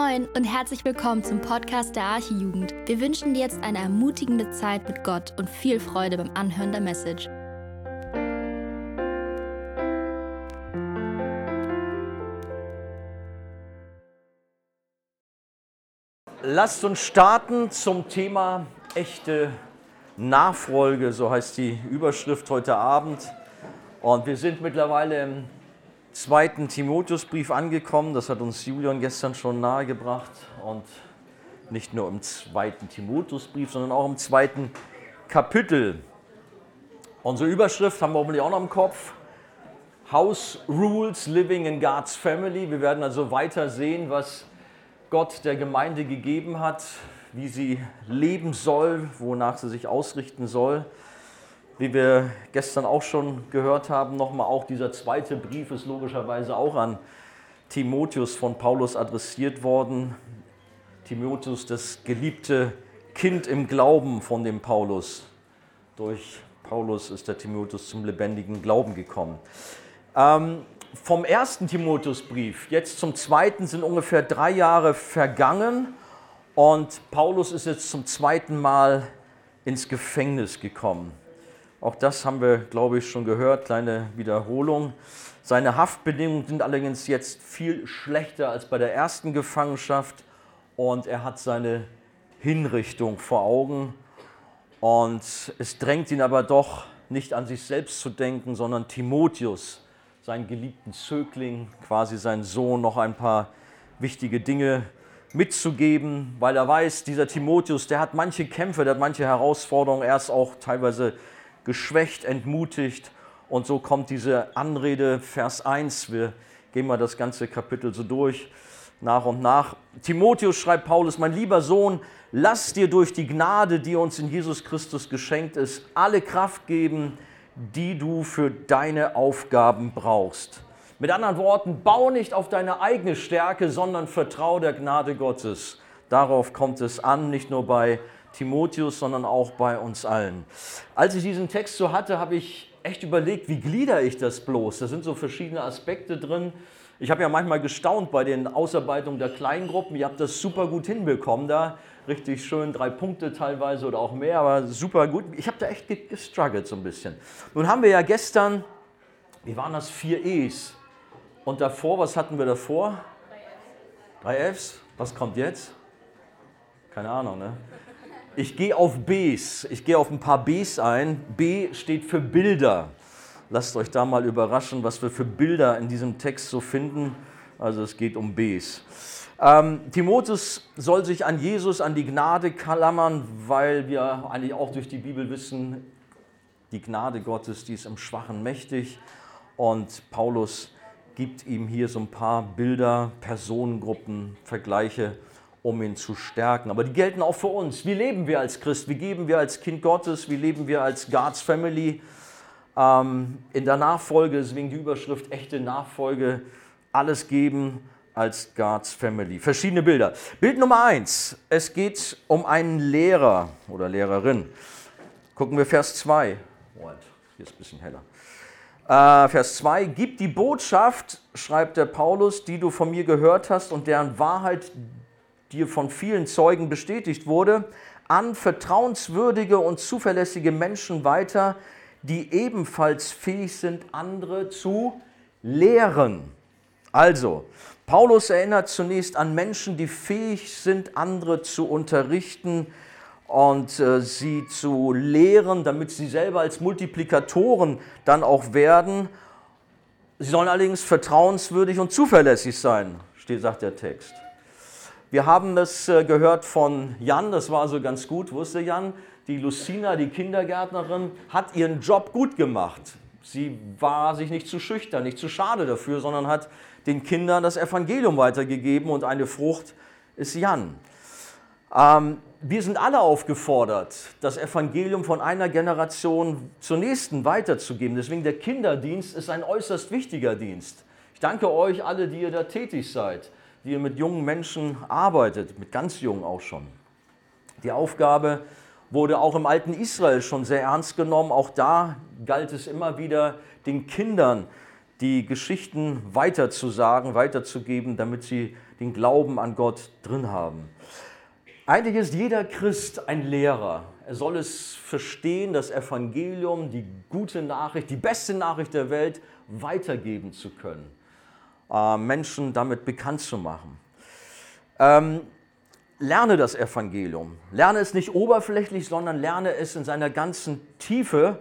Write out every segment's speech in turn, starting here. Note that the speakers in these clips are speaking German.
Moin und herzlich willkommen zum Podcast der Archijugend. Wir wünschen dir jetzt eine ermutigende Zeit mit Gott und viel Freude beim Anhören der Message. Lasst uns starten zum Thema echte Nachfolge, so heißt die Überschrift heute Abend. Und wir sind mittlerweile im zweiten Timotheusbrief angekommen. Das hat uns Julian gestern schon nahegebracht. Und nicht nur im zweiten Timotheusbrief, sondern auch im zweiten Kapitel. Unsere Überschrift haben wir hoffentlich auch noch im Kopf. House Rules Living in God's Family. Wir werden also weiter sehen, was Gott der Gemeinde gegeben hat, wie sie leben soll, wonach sie sich ausrichten soll. Wie wir gestern auch schon gehört haben, nochmal auch dieser zweite Brief ist logischerweise auch an Timotheus von Paulus adressiert worden. Timotheus, das geliebte Kind im Glauben von dem Paulus. Durch Paulus ist der Timotheus zum lebendigen Glauben gekommen. Ähm, vom ersten Timotheusbrief jetzt zum zweiten sind ungefähr drei Jahre vergangen und Paulus ist jetzt zum zweiten Mal ins Gefängnis gekommen. Auch das haben wir, glaube ich, schon gehört, kleine Wiederholung. Seine Haftbedingungen sind allerdings jetzt viel schlechter als bei der ersten Gefangenschaft und er hat seine Hinrichtung vor Augen. Und es drängt ihn aber doch nicht an sich selbst zu denken, sondern Timotheus, seinen geliebten Zögling, quasi seinen Sohn, noch ein paar wichtige Dinge mitzugeben, weil er weiß, dieser Timotheus, der hat manche Kämpfe, der hat manche Herausforderungen, er ist auch teilweise geschwächt, entmutigt. Und so kommt diese Anrede, Vers 1. Wir gehen mal das ganze Kapitel so durch, nach und nach. Timotheus schreibt Paulus, mein lieber Sohn, lass dir durch die Gnade, die uns in Jesus Christus geschenkt ist, alle Kraft geben, die du für deine Aufgaben brauchst. Mit anderen Worten, bau nicht auf deine eigene Stärke, sondern vertraue der Gnade Gottes. Darauf kommt es an, nicht nur bei Timotheus, sondern auch bei uns allen. Als ich diesen Text so hatte, habe ich echt überlegt, wie glieder ich das bloß? Da sind so verschiedene Aspekte drin. Ich habe ja manchmal gestaunt bei den Ausarbeitungen der Kleingruppen. Ihr habt das super gut hinbekommen da. Richtig schön, drei Punkte teilweise oder auch mehr, aber super gut. Ich habe da echt gestruggelt so ein bisschen. Nun haben wir ja gestern, wie waren das, vier E's. Und davor, was hatten wir davor? Drei F's. Was kommt jetzt? Keine Ahnung, ne? Ich gehe auf Bs. Ich gehe auf ein paar Bs ein. B steht für Bilder. Lasst euch da mal überraschen, was wir für Bilder in diesem Text so finden. Also es geht um Bs. Ähm, Timotheus soll sich an Jesus, an die Gnade klammern, weil wir eigentlich auch durch die Bibel wissen, die Gnade Gottes, die ist im Schwachen mächtig. Und Paulus gibt ihm hier so ein paar Bilder, Personengruppen, Vergleiche um ihn zu stärken. Aber die gelten auch für uns. Wie leben wir als Christ? Wie geben wir als Kind Gottes? Wie leben wir als God's Family? Ähm, in der Nachfolge, deswegen die Überschrift echte Nachfolge, alles geben als God's Family. Verschiedene Bilder. Bild Nummer eins. Es geht um einen Lehrer oder Lehrerin. Gucken wir Vers 2. Hier ist ein bisschen heller. Äh, Vers 2, gib die Botschaft, schreibt der Paulus, die du von mir gehört hast und deren Wahrheit die von vielen Zeugen bestätigt wurde, an vertrauenswürdige und zuverlässige Menschen weiter, die ebenfalls fähig sind, andere zu lehren. Also, Paulus erinnert zunächst an Menschen, die fähig sind, andere zu unterrichten und äh, sie zu lehren, damit sie selber als Multiplikatoren dann auch werden. Sie sollen allerdings vertrauenswürdig und zuverlässig sein, steht, sagt der Text. Wir haben das äh, gehört von Jan, das war so ganz gut, wusste Jan, die Lucina, die Kindergärtnerin, hat ihren Job gut gemacht. Sie war sich nicht zu schüchtern, nicht zu schade dafür, sondern hat den Kindern das Evangelium weitergegeben und eine Frucht ist Jan. Ähm, wir sind alle aufgefordert, das Evangelium von einer Generation zur nächsten weiterzugeben. Deswegen der Kinderdienst ist ein äußerst wichtiger Dienst. Ich danke euch alle, die ihr da tätig seid die ihr mit jungen Menschen arbeitet, mit ganz jungen auch schon. Die Aufgabe wurde auch im alten Israel schon sehr ernst genommen. Auch da galt es immer wieder, den Kindern die Geschichten weiterzusagen, weiterzugeben, damit sie den Glauben an Gott drin haben. Eigentlich ist jeder Christ ein Lehrer. Er soll es verstehen, das Evangelium, die gute Nachricht, die beste Nachricht der Welt weitergeben zu können, äh, Menschen damit bekannt zu machen. Ähm, lerne das Evangelium. Lerne es nicht oberflächlich, sondern lerne es in seiner ganzen Tiefe.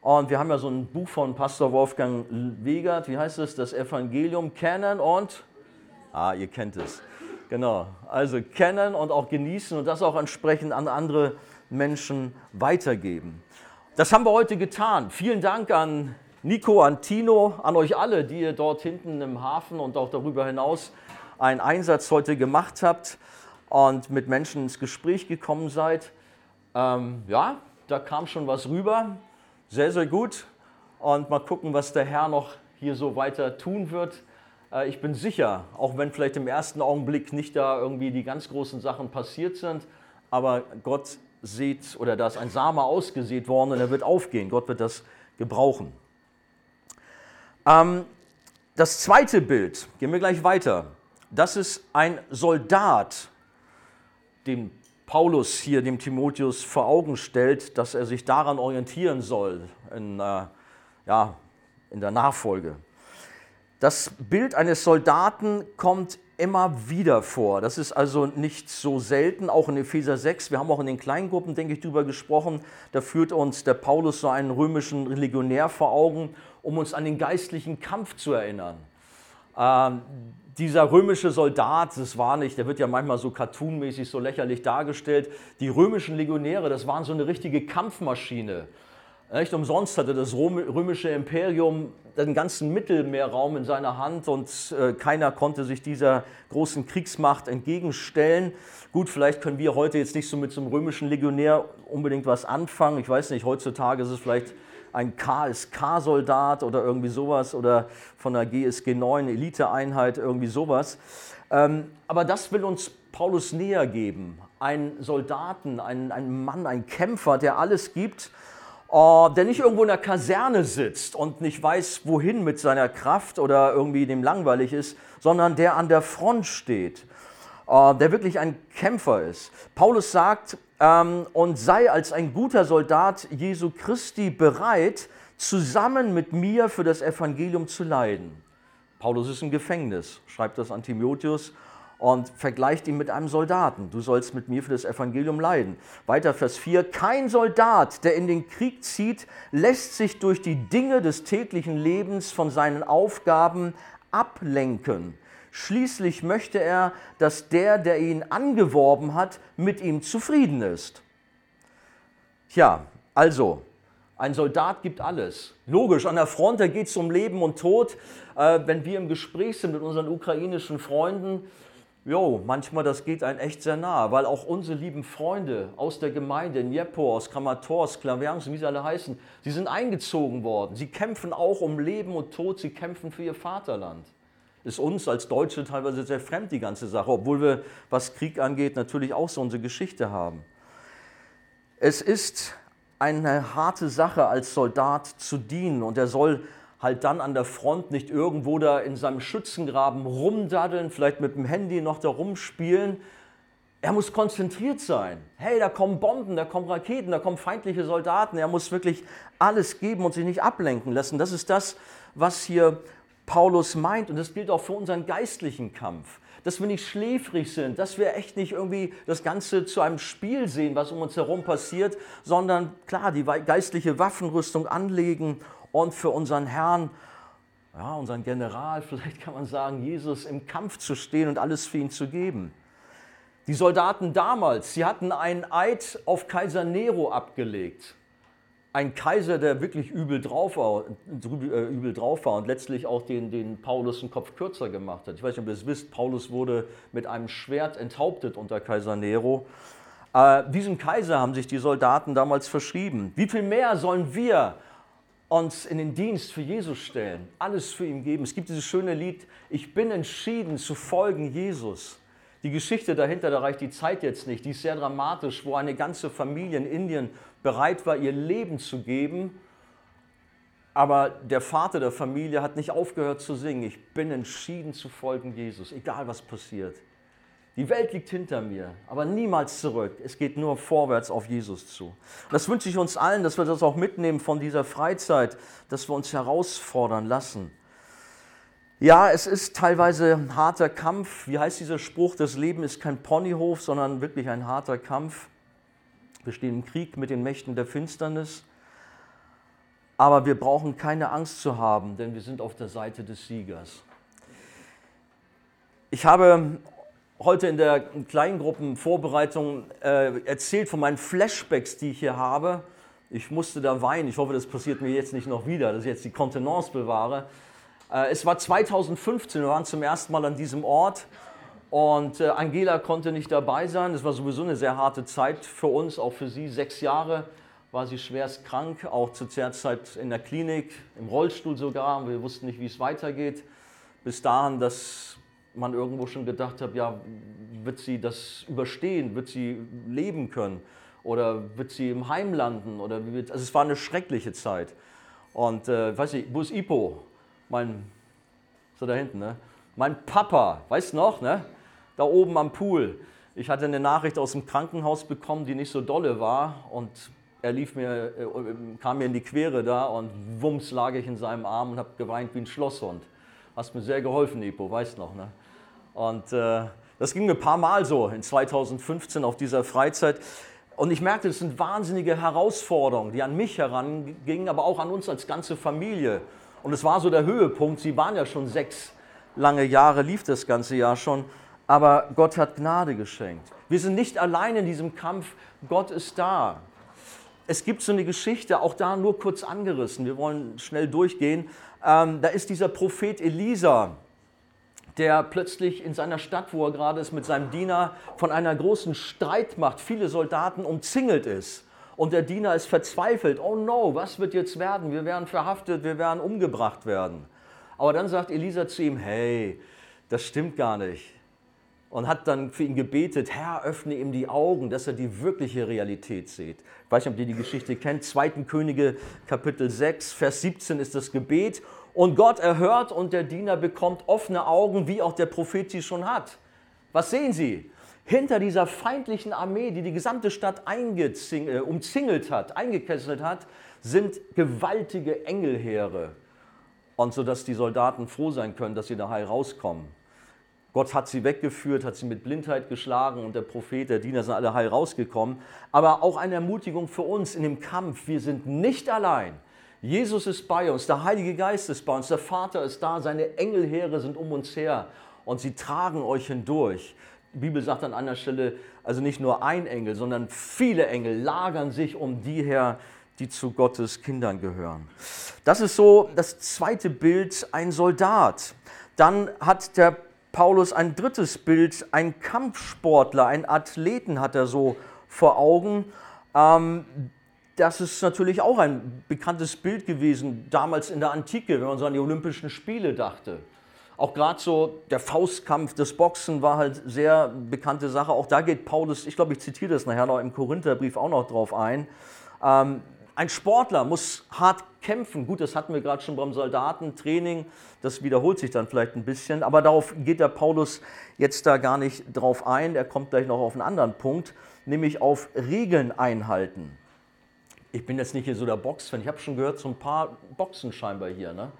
Und wir haben ja so ein Buch von Pastor Wolfgang Wegert, wie heißt es? Das Evangelium kennen und, ah, ihr kennt es. Genau, also kennen und auch genießen und das auch entsprechend an andere Menschen weitergeben. Das haben wir heute getan. Vielen Dank an Nico, an Tino, an euch alle, die ihr dort hinten im Hafen und auch darüber hinaus einen Einsatz heute gemacht habt und mit Menschen ins Gespräch gekommen seid. Ähm, ja, da kam schon was rüber. Sehr, sehr gut. Und mal gucken, was der Herr noch hier so weiter tun wird. Äh, ich bin sicher, auch wenn vielleicht im ersten Augenblick nicht da irgendwie die ganz großen Sachen passiert sind, aber Gott sieht oder da ist ein Same ausgesät worden und er wird aufgehen. Gott wird das gebrauchen. Ähm, das zweite Bild, gehen wir gleich weiter. Das ist ein Soldat, dem Paulus hier dem Timotheus vor Augen stellt, dass er sich daran orientieren soll in, äh, ja, in der Nachfolge. Das Bild eines Soldaten kommt immer wieder vor. Das ist also nicht so selten, auch in Epheser 6. Wir haben auch in den Kleingruppen, denke ich, darüber gesprochen. Da führt uns der Paulus so einen römischen Legionär vor Augen, um uns an den geistlichen Kampf zu erinnern. Ähm, dieser römische Soldat, das war nicht, der wird ja manchmal so cartoonmäßig so lächerlich dargestellt. Die römischen Legionäre, das waren so eine richtige Kampfmaschine. Nicht umsonst hatte das römische Imperium den ganzen Mittelmeerraum in seiner Hand und äh, keiner konnte sich dieser großen Kriegsmacht entgegenstellen. Gut, vielleicht können wir heute jetzt nicht so mit so einem römischen Legionär unbedingt was anfangen. Ich weiß nicht, heutzutage ist es vielleicht ein KSK-Soldat oder irgendwie sowas oder von der GSG 9 Eliteeinheit, irgendwie sowas. Ähm, aber das will uns Paulus näher geben. Ein Soldaten, ein, ein Mann, ein Kämpfer, der alles gibt, äh, der nicht irgendwo in der Kaserne sitzt und nicht weiß, wohin mit seiner Kraft oder irgendwie dem langweilig ist, sondern der an der Front steht, äh, der wirklich ein Kämpfer ist. Paulus sagt, ähm, und sei als ein guter Soldat Jesu Christi bereit, zusammen mit mir für das Evangelium zu leiden. Paulus ist im Gefängnis, schreibt das an Timotheus und vergleicht ihn mit einem Soldaten. Du sollst mit mir für das Evangelium leiden. Weiter Vers 4. Kein Soldat, der in den Krieg zieht, lässt sich durch die Dinge des täglichen Lebens von seinen Aufgaben ablenken. Schließlich möchte er, dass der, der ihn angeworben hat, mit ihm zufrieden ist. Tja, also, ein Soldat gibt alles. Logisch, an der Front, da geht es um Leben und Tod. Äh, wenn wir im Gespräch sind mit unseren ukrainischen Freunden, jo, manchmal das geht einem echt sehr nah, weil auch unsere lieben Freunde aus der Gemeinde, Dnieper, aus Kramatorsk, Klaverns, wie sie alle heißen, sie sind eingezogen worden. Sie kämpfen auch um Leben und Tod, sie kämpfen für ihr Vaterland ist uns als Deutsche teilweise sehr fremd, die ganze Sache, obwohl wir, was Krieg angeht, natürlich auch so unsere Geschichte haben. Es ist eine harte Sache, als Soldat zu dienen und er soll halt dann an der Front nicht irgendwo da in seinem Schützengraben rumdaddeln, vielleicht mit dem Handy noch da rumspielen. Er muss konzentriert sein. Hey, da kommen Bomben, da kommen Raketen, da kommen feindliche Soldaten. Er muss wirklich alles geben und sich nicht ablenken lassen. Das ist das, was hier Paulus meint, und das gilt auch für unseren geistlichen Kampf, dass wir nicht schläfrig sind, dass wir echt nicht irgendwie das Ganze zu einem Spiel sehen, was um uns herum passiert, sondern klar, die geistliche Waffenrüstung anlegen und für unseren Herrn, ja, unseren General, vielleicht kann man sagen, Jesus im Kampf zu stehen und alles für ihn zu geben. Die Soldaten damals, sie hatten einen Eid auf Kaiser Nero abgelegt ein Kaiser, der wirklich übel drauf war, äh, übel drauf war und letztlich auch den, den Paulus einen Kopf kürzer gemacht hat. Ich weiß nicht, ob ihr das wisst, Paulus wurde mit einem Schwert enthauptet unter Kaiser Nero. Äh, diesem Kaiser haben sich die Soldaten damals verschrieben. Wie viel mehr sollen wir uns in den Dienst für Jesus stellen, alles für ihn geben? Es gibt dieses schöne Lied, ich bin entschieden zu folgen Jesus. Die Geschichte dahinter, da reicht die Zeit jetzt nicht, die ist sehr dramatisch, wo eine ganze Familie in Indien bereit war, ihr Leben zu geben, Aber der Vater der Familie hat nicht aufgehört zu singen. Ich bin entschieden zu folgen Jesus, egal was passiert. Die Welt liegt hinter mir, aber niemals zurück. Es geht nur vorwärts auf Jesus zu. Das wünsche ich uns allen, dass wir das auch mitnehmen von dieser Freizeit, dass wir uns herausfordern lassen. Ja, es ist teilweise ein harter Kampf. Wie heißt dieser Spruch? Das Leben ist kein Ponyhof, sondern wirklich ein harter Kampf. Wir stehen im Krieg mit den Mächten der Finsternis. Aber wir brauchen keine Angst zu haben, denn wir sind auf der Seite des Siegers. Ich habe heute in der Kleingruppenvorbereitung äh, erzählt von meinen Flashbacks, die ich hier habe. Ich musste da weinen. Ich hoffe, das passiert mir jetzt nicht noch wieder, dass ich jetzt die Kontenance bewahre. Äh, es war 2015, wir waren zum ersten Mal an diesem Ort und äh, Angela konnte nicht dabei sein. Das war sowieso eine sehr harte Zeit für uns, auch für sie. Sechs Jahre war sie schwerst krank, auch zur Zeit in der Klinik, im Rollstuhl sogar. Wir wussten nicht, wie es weitergeht. Bis dahin, dass man irgendwo schon gedacht hat, ja, wird sie das überstehen, wird sie leben können oder wird sie im Heim landen oder wird, also es war eine schreckliche Zeit. Und äh, weiß ich, wo ist Ipo? Mein, so da hinten, ne? Mein Papa, weißt du noch, ne? Da oben am Pool. Ich hatte eine Nachricht aus dem Krankenhaus bekommen, die nicht so dolle war und er lief mir, äh, kam mir in die Quere da und wumms lag ich in seinem Arm und habe geweint wie ein Schlosshund. Hast mir sehr geholfen, Ipo, weißt noch, ne? Und äh, das ging mir ein paar Mal so in 2015 auf dieser Freizeit. Und ich merkte, es sind wahnsinnige Herausforderungen, die an mich herangingen, aber auch an uns als ganze Familie. Und es war so der Höhepunkt. Sie waren ja schon sechs lange Jahre, lief das ganze Jahr schon. Aber Gott hat Gnade geschenkt. Wir sind nicht allein in diesem Kampf. Gott ist da. Es gibt so eine Geschichte, auch da nur kurz angerissen. Wir wollen schnell durchgehen. Ähm, da ist dieser Prophet Elisa der plötzlich in seiner Stadt, wo er gerade ist, mit seinem Diener von einer großen Streitmacht, viele Soldaten umzingelt ist. Und der Diener ist verzweifelt. Oh no, was wird jetzt werden? Wir werden verhaftet, wir werden umgebracht werden. Aber dann sagt Elisa zu ihm, hey, das stimmt gar nicht. Und hat dann für ihn gebetet, Herr, öffne ihm die Augen, dass er die wirkliche Realität sieht. Ich weiß nicht, ob ihr die Geschichte kennt. 2. Könige, Kapitel 6, Vers 17 ist das Gebet. Und Gott erhört und der Diener bekommt offene Augen, wie auch der Prophet sie schon hat. Was sehen Sie? Hinter dieser feindlichen Armee, die die gesamte Stadt äh, umzingelt hat, eingekesselt hat, sind gewaltige Engelheere. Und so dass die Soldaten froh sein können, dass sie da heil rauskommen. Gott hat sie weggeführt, hat sie mit Blindheit geschlagen und der Prophet, der Diener sind alle heil rausgekommen. Aber auch eine Ermutigung für uns in dem Kampf. Wir sind nicht allein. Jesus ist bei uns, der Heilige Geist ist bei uns, der Vater ist da, seine Engelheere sind um uns her und sie tragen euch hindurch. Die Bibel sagt an einer Stelle, also nicht nur ein Engel, sondern viele Engel lagern sich um die her, die zu Gottes Kindern gehören. Das ist so das zweite Bild, ein Soldat. Dann hat der Paulus ein drittes Bild, ein Kampfsportler, ein Athleten hat er so vor Augen. Ähm, das ist natürlich auch ein bekanntes Bild gewesen, damals in der Antike, wenn man so an die Olympischen Spiele dachte. Auch gerade so der Faustkampf, das Boxen war halt sehr bekannte Sache. Auch da geht Paulus, ich glaube, ich zitiere das nachher noch im Korintherbrief auch noch drauf ein. Ähm, ein Sportler muss hart kämpfen. Gut, das hatten wir gerade schon beim Soldatentraining. Das wiederholt sich dann vielleicht ein bisschen. Aber darauf geht der Paulus jetzt da gar nicht drauf ein. Er kommt gleich noch auf einen anderen Punkt, nämlich auf Regeln einhalten ich bin jetzt nicht hier so der Boxfan. Ich habe schon gehört, so ein paar Boxen scheinbar hier. Ne?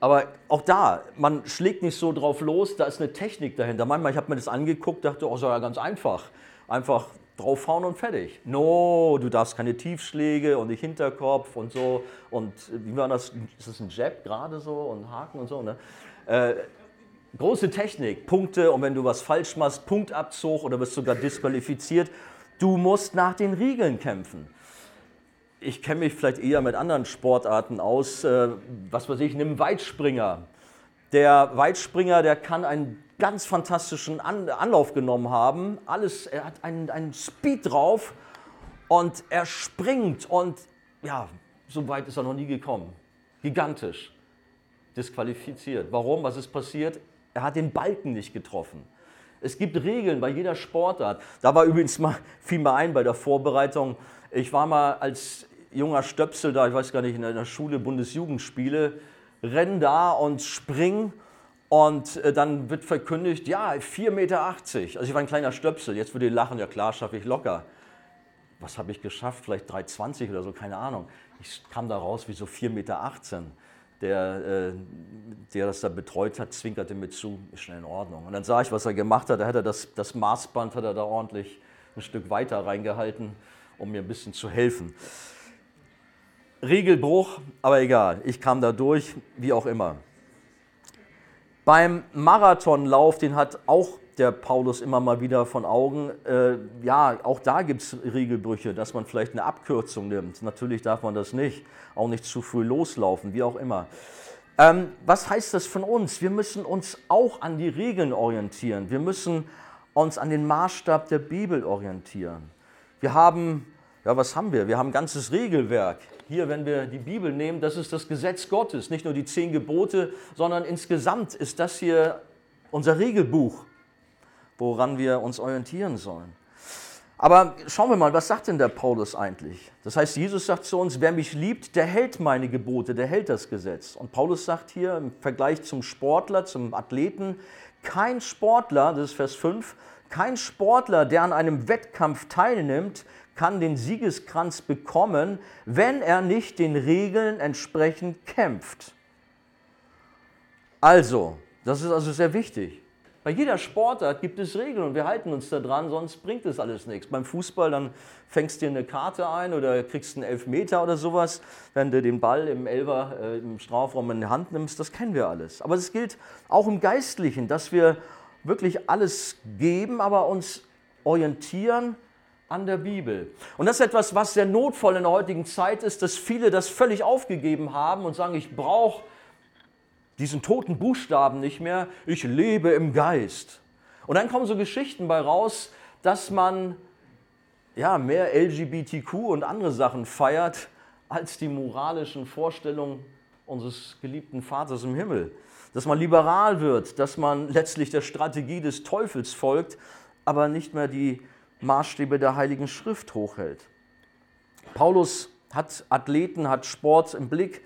Aber auch da, man schlägt nicht so drauf los, da ist eine Technik dahinter. Manchmal, ich habe mir das angeguckt, dachte, oh, ist ja ganz einfach. Einfach draufhauen und fertig. No, du darfst keine Tiefschläge und nicht Hinterkopf und so. Und wie war das? Ist das ein Jab gerade so und Haken und so? Ne? Äh, große Technik, Punkte und wenn du was falsch machst, Punktabzug oder wirst sogar disqualifiziert. Du musst nach den Regeln kämpfen ich kenne mich vielleicht eher mit anderen Sportarten aus. Äh, was weiß ich, nimm Weitspringer. Der Weitspringer, der kann einen ganz fantastischen Anlauf genommen haben. Alles, er hat einen, einen Speed drauf und er springt und ja, so weit ist er noch nie gekommen. Gigantisch. Disqualifiziert. Warum? Was ist passiert? Er hat den Balken nicht getroffen. Es gibt Regeln bei jeder Sportart. Da war übrigens mal, fiel mir ein bei der Vorbereitung, ich war mal als junger Stöpsel da, ich weiß gar nicht, in der Schule Bundesjugendspiele, renn da und spring und äh, dann wird verkündigt, ja, 4,80 Meter. Also ich war ein kleiner Stöpsel, jetzt würde ihr lachen, ja klar, schaffe ich locker. Was habe ich geschafft? Vielleicht 3,20 oder so, keine Ahnung. Ich kam da raus wie so 4,18 Meter. Der, äh, der das da betreut hat, zwinkerte mir zu, ist schon in Ordnung. Und dann sah ich, was er gemacht hat. Da hat er das, das Maßband hat er da ordentlich ein Stück weiter reingehalten, um mir ein bisschen zu helfen. Regelbruch, aber egal, ich kam da durch, wie auch immer. Beim Marathonlauf, den hat auch der Paulus immer mal wieder von Augen, äh, ja, auch da gibt es Regelbrüche, dass man vielleicht eine Abkürzung nimmt. Natürlich darf man das nicht, auch nicht zu früh loslaufen, wie auch immer. Ähm, was heißt das von uns? Wir müssen uns auch an die Regeln orientieren. Wir müssen uns an den Maßstab der Bibel orientieren. Wir haben, ja, was haben wir? Wir haben ein ganzes Regelwerk hier, wenn wir die Bibel nehmen, das ist das Gesetz Gottes, nicht nur die zehn Gebote, sondern insgesamt ist das hier unser Regelbuch, woran wir uns orientieren sollen. Aber schauen wir mal, was sagt denn der Paulus eigentlich? Das heißt, Jesus sagt zu uns, wer mich liebt, der hält meine Gebote, der hält das Gesetz. Und Paulus sagt hier im Vergleich zum Sportler, zum Athleten, kein Sportler, das ist Vers 5, kein Sportler, der an einem Wettkampf teilnimmt, kann den Siegeskranz bekommen, wenn er nicht den Regeln entsprechend kämpft. Also, das ist also sehr wichtig. Bei jeder Sportart gibt es Regeln und wir halten uns da dran, sonst bringt es alles nichts. Beim Fußball, dann fängst du dir eine Karte ein oder kriegst einen Elfmeter oder sowas, wenn du den Ball im Elfer, äh, im Strafraum in die Hand nimmst, das kennen wir alles. Aber es gilt auch im Geistlichen, dass wir wirklich alles geben, aber uns orientieren an der Bibel. Und das ist etwas, was sehr notvoll in der heutigen Zeit ist, dass viele das völlig aufgegeben haben und sagen, ich brauche diesen toten Buchstaben nicht mehr, ich lebe im Geist. Und dann kommen so Geschichten bei raus, dass man ja, mehr LGBTQ und andere Sachen feiert als die moralischen Vorstellungen unseres geliebten Vaters im Himmel. Dass man liberal wird, dass man letztlich der Strategie des Teufels folgt, aber nicht mehr die Maßstäbe der Heiligen Schrift hochhält. Paulus hat Athleten, hat Sport im Blick,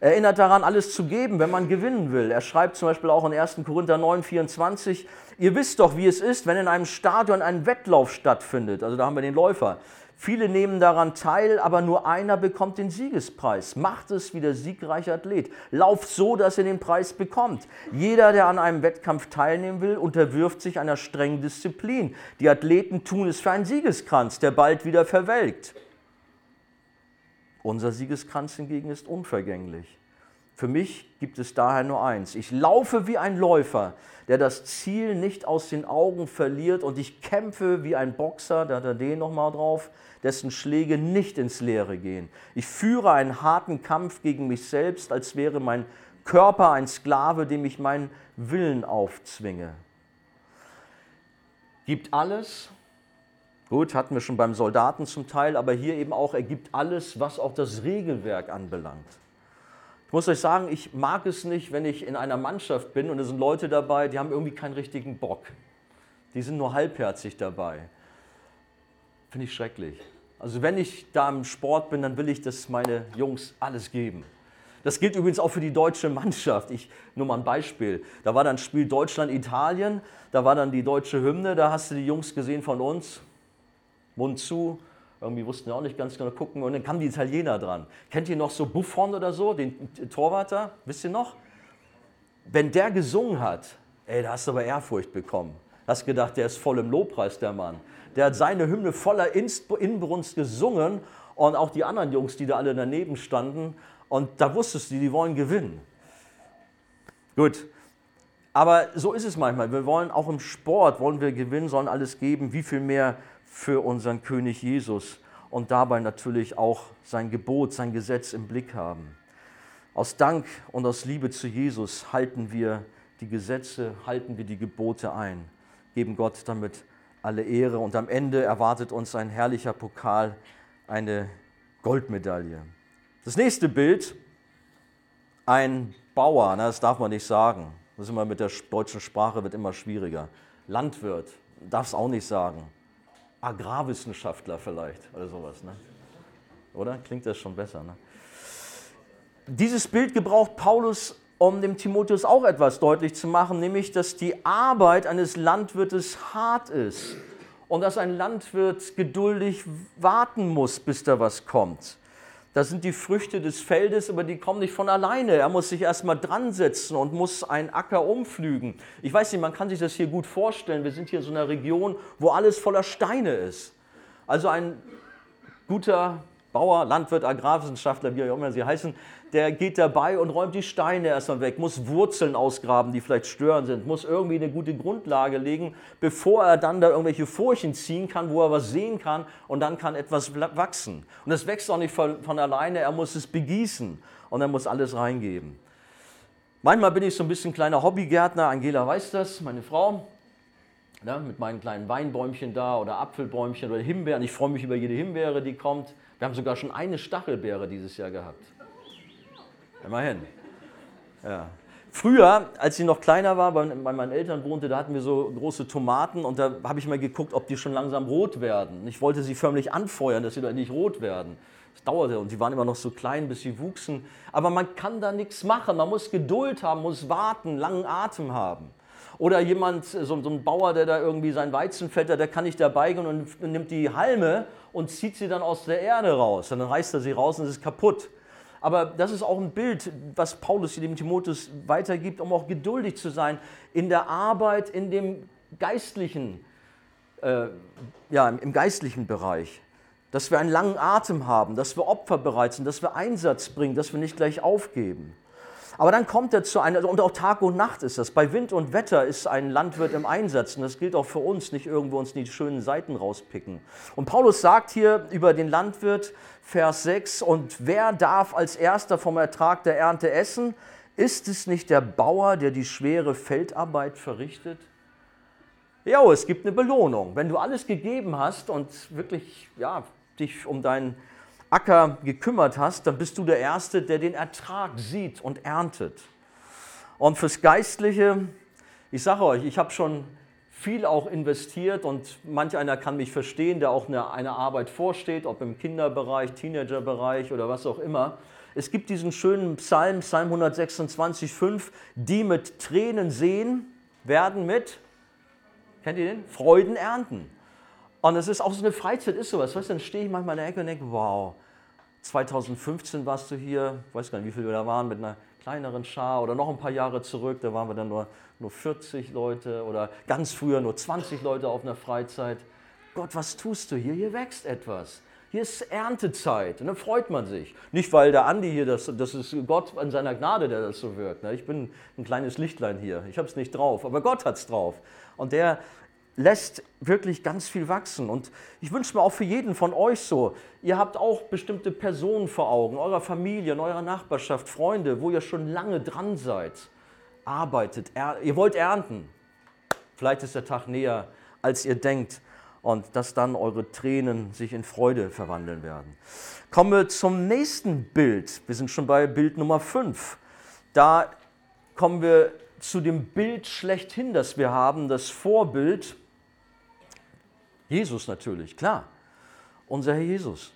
erinnert daran, alles zu geben, wenn man gewinnen will. Er schreibt zum Beispiel auch in 1. Korinther 9, 24, ihr wisst doch, wie es ist, wenn in einem Stadion ein Wettlauf stattfindet. Also da haben wir den Läufer. Viele nehmen daran teil, aber nur einer bekommt den Siegespreis. Macht es wie der siegreiche Athlet. Lauft so, dass ihr den Preis bekommt. Jeder, der an einem Wettkampf teilnehmen will, unterwirft sich einer strengen Disziplin. Die Athleten tun es für einen Siegeskranz, der bald wieder verwelkt. Unser Siegeskranz hingegen ist unvergänglich. Für mich gibt es daher nur eins. Ich laufe wie ein Läufer, der das Ziel nicht aus den Augen verliert und ich kämpfe wie ein Boxer, da hat er den nochmal drauf, dessen Schläge nicht ins Leere gehen. Ich führe einen harten Kampf gegen mich selbst, als wäre mein Körper ein Sklave, dem ich meinen Willen aufzwinge. Gibt alles, gut, hatten wir schon beim Soldaten zum Teil, aber hier eben auch, er gibt alles, was auch das Regelwerk anbelangt. Muss euch sagen, ich mag es nicht, wenn ich in einer Mannschaft bin und es sind Leute dabei, die haben irgendwie keinen richtigen Bock. Die sind nur halbherzig dabei. Finde ich schrecklich. Also wenn ich da im Sport bin, dann will ich, dass meine Jungs alles geben. Das gilt übrigens auch für die deutsche Mannschaft. Ich nur mal ein Beispiel. Da war dann Spiel Deutschland-Italien, da war dann die deutsche Hymne, da hast du die Jungs gesehen von uns, Mund zu, irgendwie wussten wir auch nicht ganz genau gucken. Und dann kamen die Italiener dran. Kennt ihr noch so Buffon oder so, den Torwarter? Wisst ihr noch? Wenn der gesungen hat, ey, da hast du aber Ehrfurcht bekommen. Hast gedacht, der ist voll im Lobpreis, der Mann. Der hat seine Hymne voller Inbrunst gesungen und auch die anderen Jungs, die da alle daneben standen. Und da wusstest du, die wollen gewinnen. Gut, aber so ist es manchmal. Wir wollen auch im Sport, wollen wir gewinnen, sollen alles geben. Wie viel mehr für unseren König Jesus und dabei natürlich auch sein Gebot, sein Gesetz im Blick haben. Aus Dank und aus Liebe zu Jesus halten wir die Gesetze, halten wir die Gebote ein, geben Gott damit alle Ehre und am Ende erwartet uns ein herrlicher Pokal, eine Goldmedaille. Das nächste Bild, ein Bauer, na, das darf man nicht sagen. Das ist immer mit der deutschen Sprache wird immer schwieriger. Landwirt, darf es auch nicht sagen. Agrarwissenschaftler vielleicht oder sowas. Ne? oder? Klingt das schon besser. Ne? Dieses Bild gebraucht Paulus, um dem Timotheus auch etwas deutlich zu machen, nämlich, dass die Arbeit eines Landwirtes hart ist und dass ein Landwirt geduldig warten muss, bis da was kommt. Das sind die Früchte des Feldes, aber die kommen nicht von alleine. Er muss sich erstmal dran setzen und muss einen Acker umflügen. Ich weiß nicht, man kann sich das hier gut vorstellen. Wir sind hier in so einer Region, wo alles voller Steine ist. Also ein guter Bauer, Landwirt, Agrarwissenschaftler, wie auch immer sie heißen, der geht dabei und räumt die Steine erstmal weg, muss Wurzeln ausgraben, die vielleicht störend sind, muss irgendwie eine gute Grundlage legen, bevor er dann da irgendwelche Furchen ziehen kann, wo er was sehen kann und dann kann etwas wachsen. Und das wächst auch nicht von, von alleine, er muss es begießen und er muss alles reingeben. Manchmal bin ich so ein bisschen kleiner Hobbygärtner, Angela weiß das, meine Frau, ja, mit meinen kleinen Weinbäumchen da oder Apfelbäumchen oder Himbeeren. Ich freue mich über jede Himbeere, die kommt. Wir haben sogar schon eine Stachelbeere dieses Jahr gehabt. Immerhin. Ja. Früher, als ich noch kleiner war, bei, meinen Eltern wohnte, da hatten wir so große Tomaten und da habe ich mal geguckt, ob die schon langsam rot werden. Ich wollte sie förmlich anfeuern, dass sie da nicht rot werden. Das dauerte und sie waren immer noch so klein, bis sie wuchsen. Aber man kann da nichts machen. Man muss Geduld haben, muss warten, langen Atem haben. Oder jemand, so, so ein Bauer, der da irgendwie sein Weizen fettert, der kann nicht dabei gehen und nimmt die Halme und zieht sie dann aus der Erde raus. Und dann reißt er sie raus und es ist kaputt. Aber das ist auch ein Bild, was Paulus hier dem Timotheus weitergibt, um auch geduldig zu sein in der Arbeit, in dem geistlichen, äh, ja, im geistlichen Bereich. Dass wir einen langen Atem haben, dass wir opferbereit sind, dass wir Einsatz bringen, dass wir nicht gleich aufgeben. Aber dann kommt er zu einer, und auch Tag und Nacht ist das. Bei Wind und Wetter ist ein Landwirt im Einsatz. Und das gilt auch für uns, nicht irgendwo uns die schönen Seiten rauspicken. Und Paulus sagt hier über den Landwirt, Vers 6, und wer darf als erster vom Ertrag der Ernte essen? Ist es nicht der Bauer, der die schwere Feldarbeit verrichtet? Ja, es gibt eine Belohnung. Wenn du alles gegeben hast und wirklich ja, dich um deinen Acker gekümmert hast, dann bist du der Erste, der den Ertrag sieht und erntet. Und fürs Geistliche, ich sage euch, ich habe schon viel auch investiert und manch einer kann mich verstehen, der auch eine, eine Arbeit vorsteht, ob im Kinderbereich, Teenagerbereich oder was auch immer. Es gibt diesen schönen Psalm, Psalm 126, 5, die mit Tränen sehen, werden mit, kennt ihr den? Freuden ernten. Und es ist auch so eine Freizeit, ist sowas. Weißt du, dann stehe ich manchmal in der Ecke und denke, wow, 2015 warst du hier, ich weiß gar nicht, wie viele wir da waren, mit einer kleineren Schar oder noch ein paar Jahre zurück, da waren wir dann nur, nur 40 Leute oder ganz früher nur 20 Leute auf einer Freizeit. Gott, was tust du hier? Hier wächst etwas. Hier ist Erntezeit und dann freut man sich. Nicht, weil der Andi hier, das, das ist Gott in seiner Gnade, der das so wirkt. Ich bin ein kleines Lichtlein hier, ich habe es nicht drauf, aber Gott hat es drauf. Und der lässt wirklich ganz viel wachsen. Und ich wünsche mir auch für jeden von euch so, ihr habt auch bestimmte Personen vor Augen, eurer Familie, in eurer Nachbarschaft, Freunde, wo ihr schon lange dran seid, arbeitet, ihr wollt ernten. Vielleicht ist der Tag näher, als ihr denkt und dass dann eure Tränen sich in Freude verwandeln werden. Kommen wir zum nächsten Bild. Wir sind schon bei Bild Nummer 5. Da kommen wir zu dem Bild schlechthin, das wir haben, das Vorbild Jesus natürlich, klar. Unser Herr Jesus.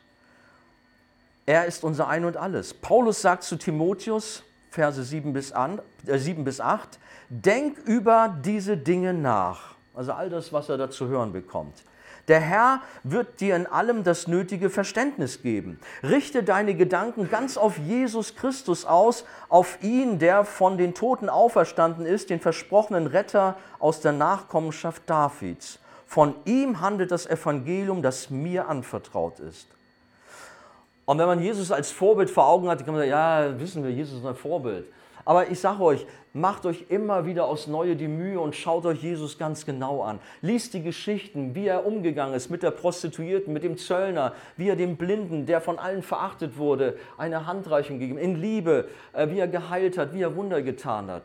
Er ist unser Ein und alles. Paulus sagt zu Timotheus, Verse 7 bis, an, äh 7 bis 8, denk über diese Dinge nach. Also all das, was er da zu hören bekommt. Der Herr wird dir in allem das nötige Verständnis geben. Richte deine Gedanken ganz auf Jesus Christus aus, auf ihn, der von den Toten auferstanden ist, den versprochenen Retter aus der Nachkommenschaft Davids. Von ihm handelt das Evangelium, das mir anvertraut ist. Und wenn man Jesus als Vorbild vor Augen hat, kann man sagen, ja, wissen wir, Jesus ist ein Vorbild. Aber ich sage euch, macht euch immer wieder aufs Neue die Mühe und schaut euch Jesus ganz genau an. Liest die Geschichten, wie er umgegangen ist mit der Prostituierten, mit dem Zöllner, wie er dem Blinden, der von allen verachtet wurde, eine Handreichung gegeben, in Liebe, äh, wie er geheilt hat, wie er Wunder getan hat.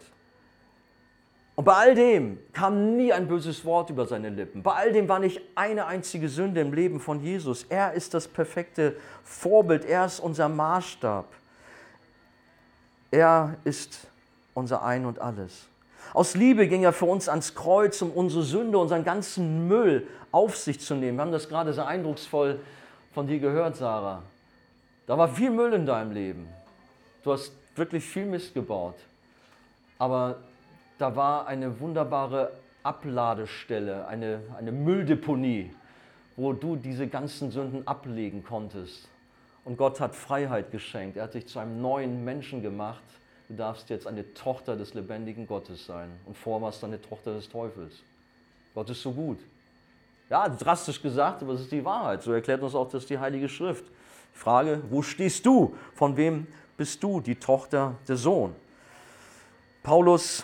Und bei all dem kam nie ein böses Wort über seine Lippen. Bei all dem war nicht eine einzige Sünde im Leben von Jesus. Er ist das perfekte Vorbild. Er ist unser Maßstab. Er ist unser Ein und alles. Aus Liebe ging er für uns ans Kreuz, um unsere Sünde, unseren ganzen Müll auf sich zu nehmen. Wir haben das gerade sehr eindrucksvoll von dir gehört, Sarah. Da war viel Müll in deinem Leben. Du hast wirklich viel Mist gebaut. Aber da war eine wunderbare Abladestelle, eine, eine Mülldeponie, wo du diese ganzen Sünden ablegen konntest. Und Gott hat Freiheit geschenkt. Er hat dich zu einem neuen Menschen gemacht. Du darfst jetzt eine Tochter des lebendigen Gottes sein. Und vorher warst du eine Tochter des Teufels. Gott ist so gut. Ja, drastisch gesagt, aber es ist die Wahrheit. So erklärt uns auch das die Heilige Schrift. Frage, wo stehst du? Von wem bist du die Tochter, der Sohn? Paulus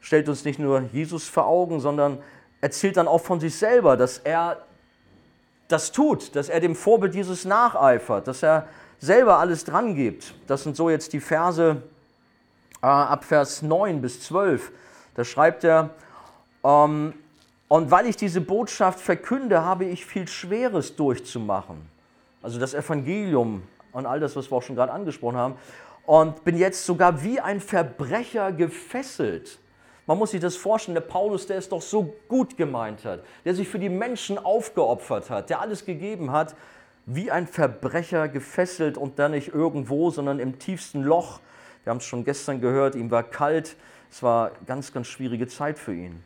stellt uns nicht nur Jesus vor Augen, sondern erzählt dann auch von sich selber, dass er das tut, dass er dem Vorbild Jesus nacheifert, dass er selber alles dran gibt. Das sind so jetzt die Verse äh, ab Vers 9 bis 12. Da schreibt er, ähm, und weil ich diese Botschaft verkünde, habe ich viel Schweres durchzumachen. Also das Evangelium und all das, was wir auch schon gerade angesprochen haben. Und bin jetzt sogar wie ein Verbrecher gefesselt. Man muss sich das vorstellen, der Paulus, der es doch so gut gemeint hat, der sich für die Menschen aufgeopfert hat, der alles gegeben hat, wie ein Verbrecher gefesselt und dann nicht irgendwo, sondern im tiefsten Loch. Wir haben es schon gestern gehört, ihm war kalt. Es war ganz, ganz schwierige Zeit für ihn.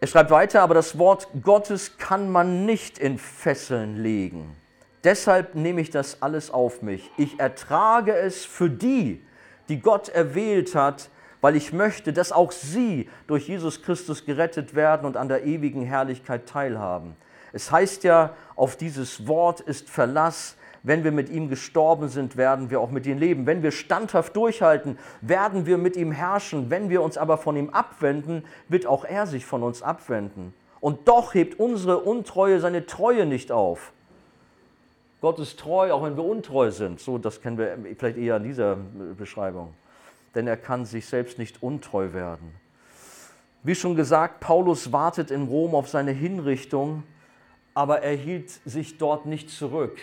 Er schreibt weiter, aber das Wort Gottes kann man nicht in Fesseln legen. Deshalb nehme ich das alles auf mich. Ich ertrage es für die, die Gott erwählt hat, weil ich möchte, dass auch sie durch Jesus Christus gerettet werden und an der ewigen Herrlichkeit teilhaben. Es heißt ja, auf dieses Wort ist Verlass. Wenn wir mit ihm gestorben sind, werden wir auch mit ihm leben. Wenn wir standhaft durchhalten, werden wir mit ihm herrschen. Wenn wir uns aber von ihm abwenden, wird auch er sich von uns abwenden. Und doch hebt unsere Untreue seine Treue nicht auf. Gott ist treu, auch wenn wir untreu sind. So, das kennen wir vielleicht eher in dieser Beschreibung. Denn er kann sich selbst nicht untreu werden. Wie schon gesagt, Paulus wartet in Rom auf seine Hinrichtung, aber er hielt sich dort nicht zurück.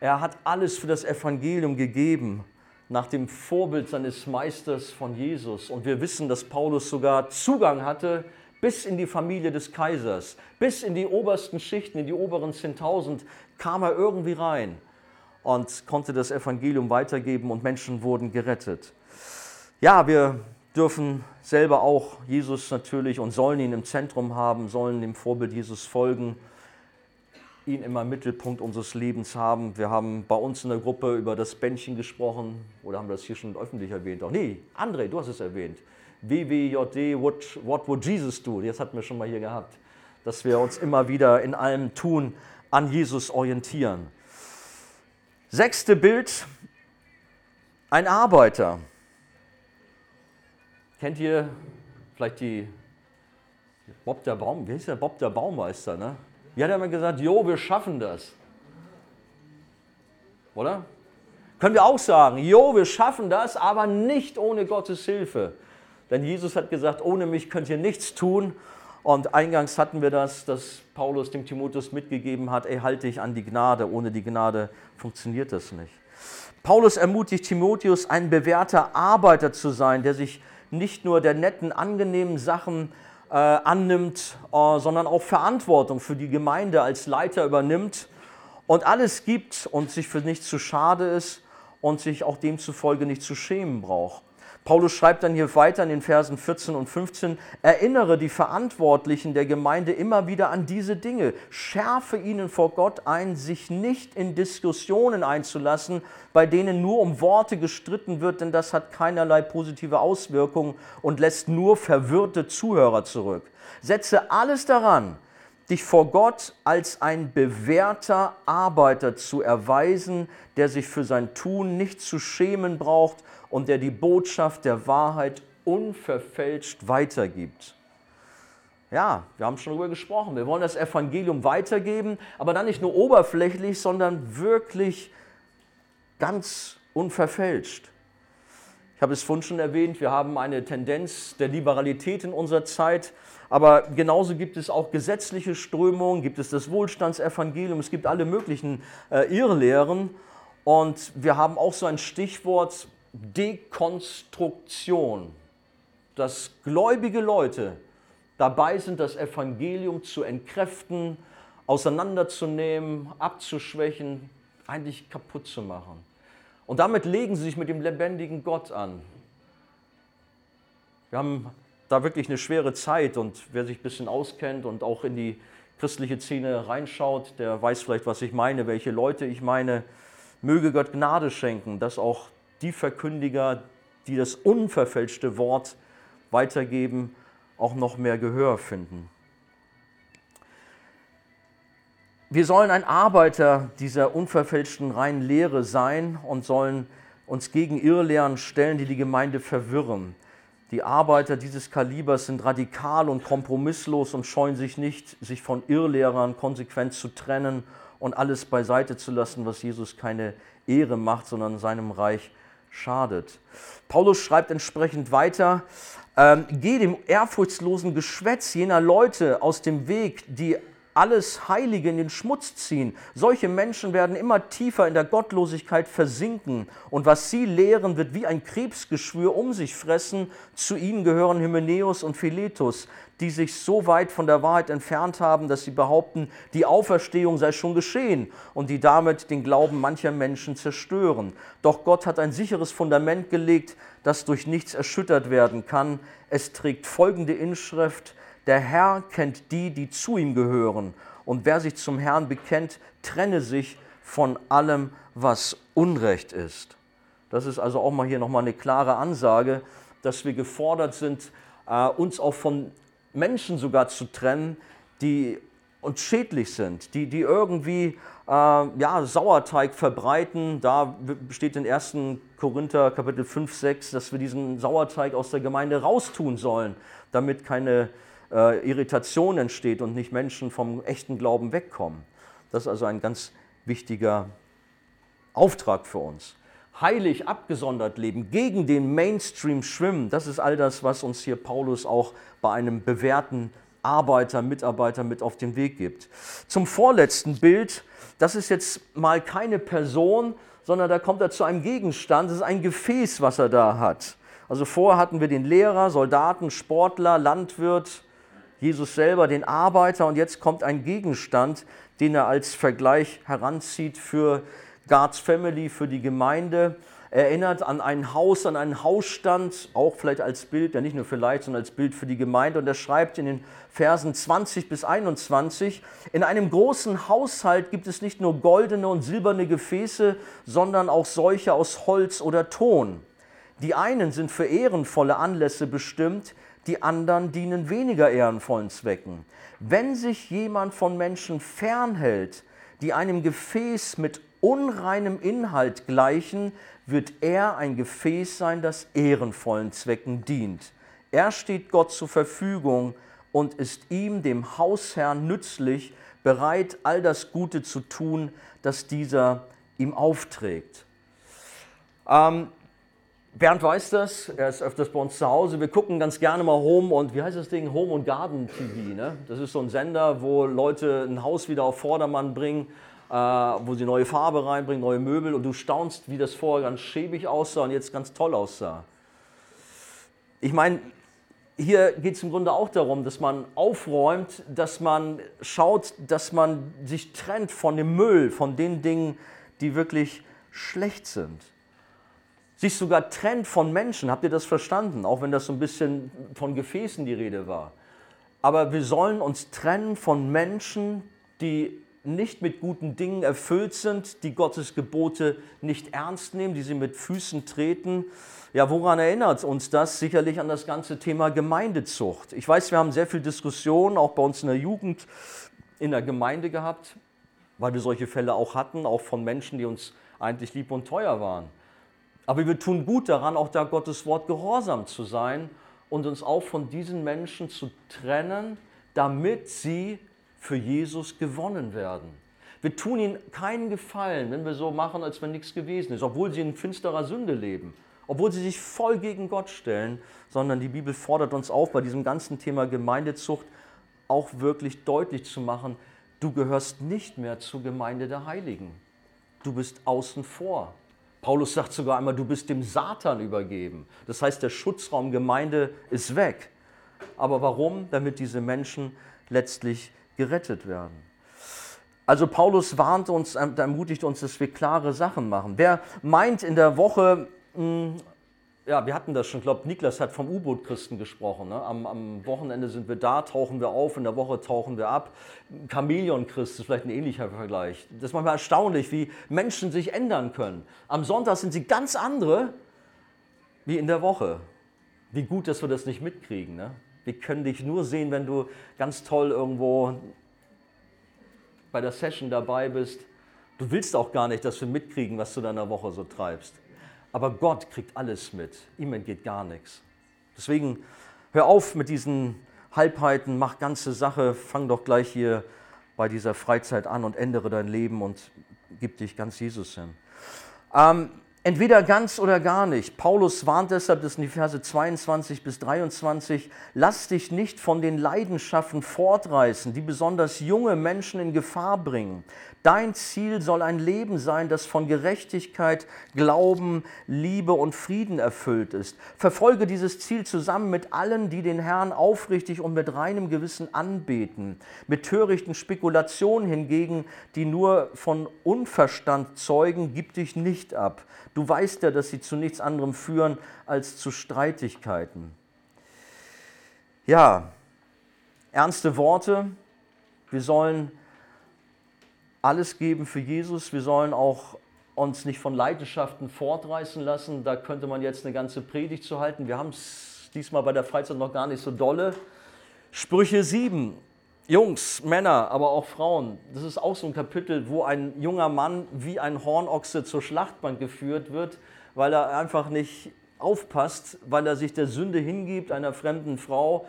Er hat alles für das Evangelium gegeben, nach dem Vorbild seines Meisters von Jesus. Und wir wissen, dass Paulus sogar Zugang hatte bis in die Familie des Kaisers, bis in die obersten Schichten, in die oberen 10.000 kam er irgendwie rein und konnte das Evangelium weitergeben und Menschen wurden gerettet. Ja, wir dürfen selber auch Jesus natürlich und sollen ihn im Zentrum haben, sollen dem Vorbild Jesus folgen ihn immer im Mittelpunkt unseres Lebens haben. Wir haben bei uns in der Gruppe über das Bändchen gesprochen oder haben wir das hier schon öffentlich erwähnt? Auch nee, André, du hast es erwähnt. WWJD, what, what would Jesus do? Das hatten wir schon mal hier gehabt. Dass wir uns immer wieder in allem Tun an Jesus orientieren. Sechste Bild, ein Arbeiter. Kennt ihr vielleicht die Bob der Baum, wie heißt der Bob der Baumeister, ne? Wie hat er immer gesagt, jo, wir schaffen das. Oder? Können wir auch sagen, jo, wir schaffen das, aber nicht ohne Gottes Hilfe. Denn Jesus hat gesagt, ohne mich könnt ihr nichts tun. Und eingangs hatten wir das, dass Paulus dem Timotheus mitgegeben hat, ey, halte dich an die Gnade. Ohne die Gnade funktioniert das nicht. Paulus ermutigt Timotheus, ein bewährter Arbeiter zu sein, der sich nicht nur der netten, angenehmen Sachen äh, annimmt, äh, sondern auch Verantwortung für die Gemeinde als Leiter übernimmt und alles gibt und sich für nichts zu schade ist und sich auch demzufolge nicht zu schämen braucht. Paulus schreibt dann hier weiter in den Versen 14 und 15, erinnere die Verantwortlichen der Gemeinde immer wieder an diese Dinge, schärfe ihnen vor Gott ein, sich nicht in Diskussionen einzulassen, bei denen nur um Worte gestritten wird, denn das hat keinerlei positive Auswirkungen und lässt nur verwirrte Zuhörer zurück. Setze alles daran, dich vor Gott als ein bewährter Arbeiter zu erweisen, der sich für sein Tun nicht zu schämen braucht und der die Botschaft der Wahrheit unverfälscht weitergibt. Ja, wir haben schon darüber gesprochen. Wir wollen das Evangelium weitergeben, aber dann nicht nur oberflächlich, sondern wirklich ganz unverfälscht. Ich habe es vorhin schon erwähnt, wir haben eine Tendenz der Liberalität in unserer Zeit, aber genauso gibt es auch gesetzliche Strömungen, gibt es das Wohlstandsevangelium, es gibt alle möglichen äh, Irrlehren. Und wir haben auch so ein Stichwort Dekonstruktion, dass gläubige Leute dabei sind, das Evangelium zu entkräften, auseinanderzunehmen, abzuschwächen, eigentlich kaputt zu machen. Und damit legen sie sich mit dem lebendigen Gott an. Wir haben da wirklich eine schwere Zeit und wer sich ein bisschen auskennt und auch in die christliche Szene reinschaut, der weiß vielleicht, was ich meine, welche Leute ich meine. Möge Gott Gnade schenken, dass auch die Verkündiger, die das unverfälschte Wort weitergeben, auch noch mehr Gehör finden. Wir sollen ein Arbeiter dieser unverfälschten reinen Lehre sein und sollen uns gegen Irrlehren stellen, die die Gemeinde verwirren. Die Arbeiter dieses Kalibers sind radikal und kompromisslos und scheuen sich nicht, sich von Irrlehrern konsequent zu trennen und alles beiseite zu lassen, was Jesus keine Ehre macht, sondern seinem Reich schadet. Paulus schreibt entsprechend weiter, ähm, geh dem ehrfurchtslosen Geschwätz jener Leute aus dem Weg, die alles Heilige in den Schmutz ziehen. Solche Menschen werden immer tiefer in der Gottlosigkeit versinken und was sie lehren, wird wie ein Krebsgeschwür um sich fressen. Zu ihnen gehören Hymenäus und Philetus, die sich so weit von der Wahrheit entfernt haben, dass sie behaupten, die Auferstehung sei schon geschehen und die damit den Glauben mancher Menschen zerstören. Doch Gott hat ein sicheres Fundament gelegt, das durch nichts erschüttert werden kann. Es trägt folgende Inschrift, der Herr kennt die, die zu ihm gehören. Und wer sich zum Herrn bekennt, trenne sich von allem, was Unrecht ist. Das ist also auch mal hier nochmal eine klare Ansage, dass wir gefordert sind, äh, uns auch von Menschen sogar zu trennen, die uns schädlich sind, die, die irgendwie äh, ja, Sauerteig verbreiten. Da steht in 1. Korinther Kapitel 5, 6, dass wir diesen Sauerteig aus der Gemeinde raustun sollen, damit keine äh, Irritation entsteht und nicht Menschen vom echten Glauben wegkommen. Das ist also ein ganz wichtiger Auftrag für uns. Heilig abgesondert leben, gegen den Mainstream schwimmen, das ist all das, was uns hier Paulus auch bei einem bewährten Arbeiter, Mitarbeiter mit auf den Weg gibt. Zum vorletzten Bild, das ist jetzt mal keine Person, sondern da kommt er zu einem Gegenstand, das ist ein Gefäß, was er da hat. Also vorher hatten wir den Lehrer, Soldaten, Sportler, Landwirt, Jesus selber den Arbeiter und jetzt kommt ein Gegenstand, den er als Vergleich heranzieht für God's Family, für die Gemeinde. Erinnert an ein Haus, an einen Hausstand, auch vielleicht als Bild, ja nicht nur vielleicht, sondern als Bild für die Gemeinde. Und er schreibt in den Versen 20 bis 21, in einem großen Haushalt gibt es nicht nur goldene und silberne Gefäße, sondern auch solche aus Holz oder Ton. Die einen sind für ehrenvolle Anlässe bestimmt, die anderen dienen weniger ehrenvollen Zwecken. Wenn sich jemand von Menschen fernhält, die einem Gefäß mit unreinem Inhalt gleichen, wird er ein Gefäß sein, das ehrenvollen Zwecken dient. Er steht Gott zur Verfügung und ist ihm, dem Hausherrn, nützlich, bereit, all das Gute zu tun, das dieser ihm aufträgt. Ähm, Bernd weiß das, er ist öfters bei uns zu Hause. Wir gucken ganz gerne mal Home und wie heißt das Ding? Home und Garden TV. Ne? Das ist so ein Sender, wo Leute ein Haus wieder auf Vordermann bringen, äh, wo sie neue Farbe reinbringen, neue Möbel und du staunst, wie das vorher ganz schäbig aussah und jetzt ganz toll aussah. Ich meine, hier geht es im Grunde auch darum, dass man aufräumt, dass man schaut, dass man sich trennt von dem Müll, von den Dingen, die wirklich schlecht sind sich sogar trennt von Menschen. Habt ihr das verstanden? Auch wenn das so ein bisschen von Gefäßen die Rede war. Aber wir sollen uns trennen von Menschen, die nicht mit guten Dingen erfüllt sind, die Gottes Gebote nicht ernst nehmen, die sie mit Füßen treten. Ja, woran erinnert uns das? Sicherlich an das ganze Thema Gemeindezucht. Ich weiß, wir haben sehr viel Diskussion, auch bei uns in der Jugend, in der Gemeinde gehabt, weil wir solche Fälle auch hatten, auch von Menschen, die uns eigentlich lieb und teuer waren. Aber wir tun gut daran, auch da Gottes Wort gehorsam zu sein und uns auch von diesen Menschen zu trennen, damit sie für Jesus gewonnen werden. Wir tun ihnen keinen Gefallen, wenn wir so machen, als wenn nichts gewesen ist, obwohl sie in finsterer Sünde leben, obwohl sie sich voll gegen Gott stellen, sondern die Bibel fordert uns auf, bei diesem ganzen Thema Gemeindezucht auch wirklich deutlich zu machen, du gehörst nicht mehr zur Gemeinde der Heiligen. Du bist außen vor. Paulus sagt sogar einmal, du bist dem Satan übergeben. Das heißt, der Schutzraum Gemeinde ist weg. Aber warum? Damit diese Menschen letztlich gerettet werden. Also Paulus warnt uns, ermutigt uns, dass wir klare Sachen machen. Wer meint in der Woche, mh, ja, wir hatten das schon, ich glaube, Niklas hat vom U-Boot-Christen gesprochen. Ne? Am, am, Wochenende sind wir da, tauchen wir auf, in der Woche tauchen wir ab. Chamäleon-Christ ist vielleicht ein ähnlicher Vergleich. Das ist manchmal erstaunlich, wie Menschen sich ändern können. Am Sonntag sind sie ganz andere wie in der Woche. Wie gut, dass wir das nicht mitkriegen. Ne? Wir können dich nur sehen, wenn du ganz toll irgendwo bei der Session dabei bist. Du willst auch gar nicht, dass wir mitkriegen, was du in deiner Woche so treibst. Aber Gott kriegt alles mit. Ihm entgeht gar nichts. Deswegen hör auf mit diesen Halbheiten, mach ganze Sache, fang doch gleich hier bei dieser Freizeit an und ändere dein Leben und gib dich ganz Jesus hin. Ähm, Entweder ganz oder gar nicht. Paulus warnt deshalb, das sind die Verse 22 bis 23, lass dich nicht von den Leidenschaften fortreißen, die besonders junge Menschen in Gefahr bringen. Dein Ziel soll ein Leben sein, das von Gerechtigkeit, Glauben, Liebe und Frieden erfüllt ist. Verfolge dieses Ziel zusammen mit allen, die den Herrn aufrichtig und mit reinem Gewissen anbeten. Mit törichten Spekulationen hingegen, die nur von Unverstand zeugen, gib dich nicht ab. Du weißt ja, dass sie zu nichts anderem führen als zu Streitigkeiten. Ja, ernste Worte. Wir sollen alles geben für Jesus. Wir sollen auch uns nicht von Leidenschaften fortreißen lassen. Da könnte man jetzt eine ganze Predigt zu halten. Wir haben es diesmal bei der Freizeit noch gar nicht so dolle. Sprüche 7. Jungs, Männer, aber auch Frauen. Das ist auch so ein Kapitel, wo ein junger Mann wie ein Hornochse zur Schlachtbank geführt wird, weil er einfach nicht aufpasst, weil er sich der Sünde hingibt, einer fremden Frau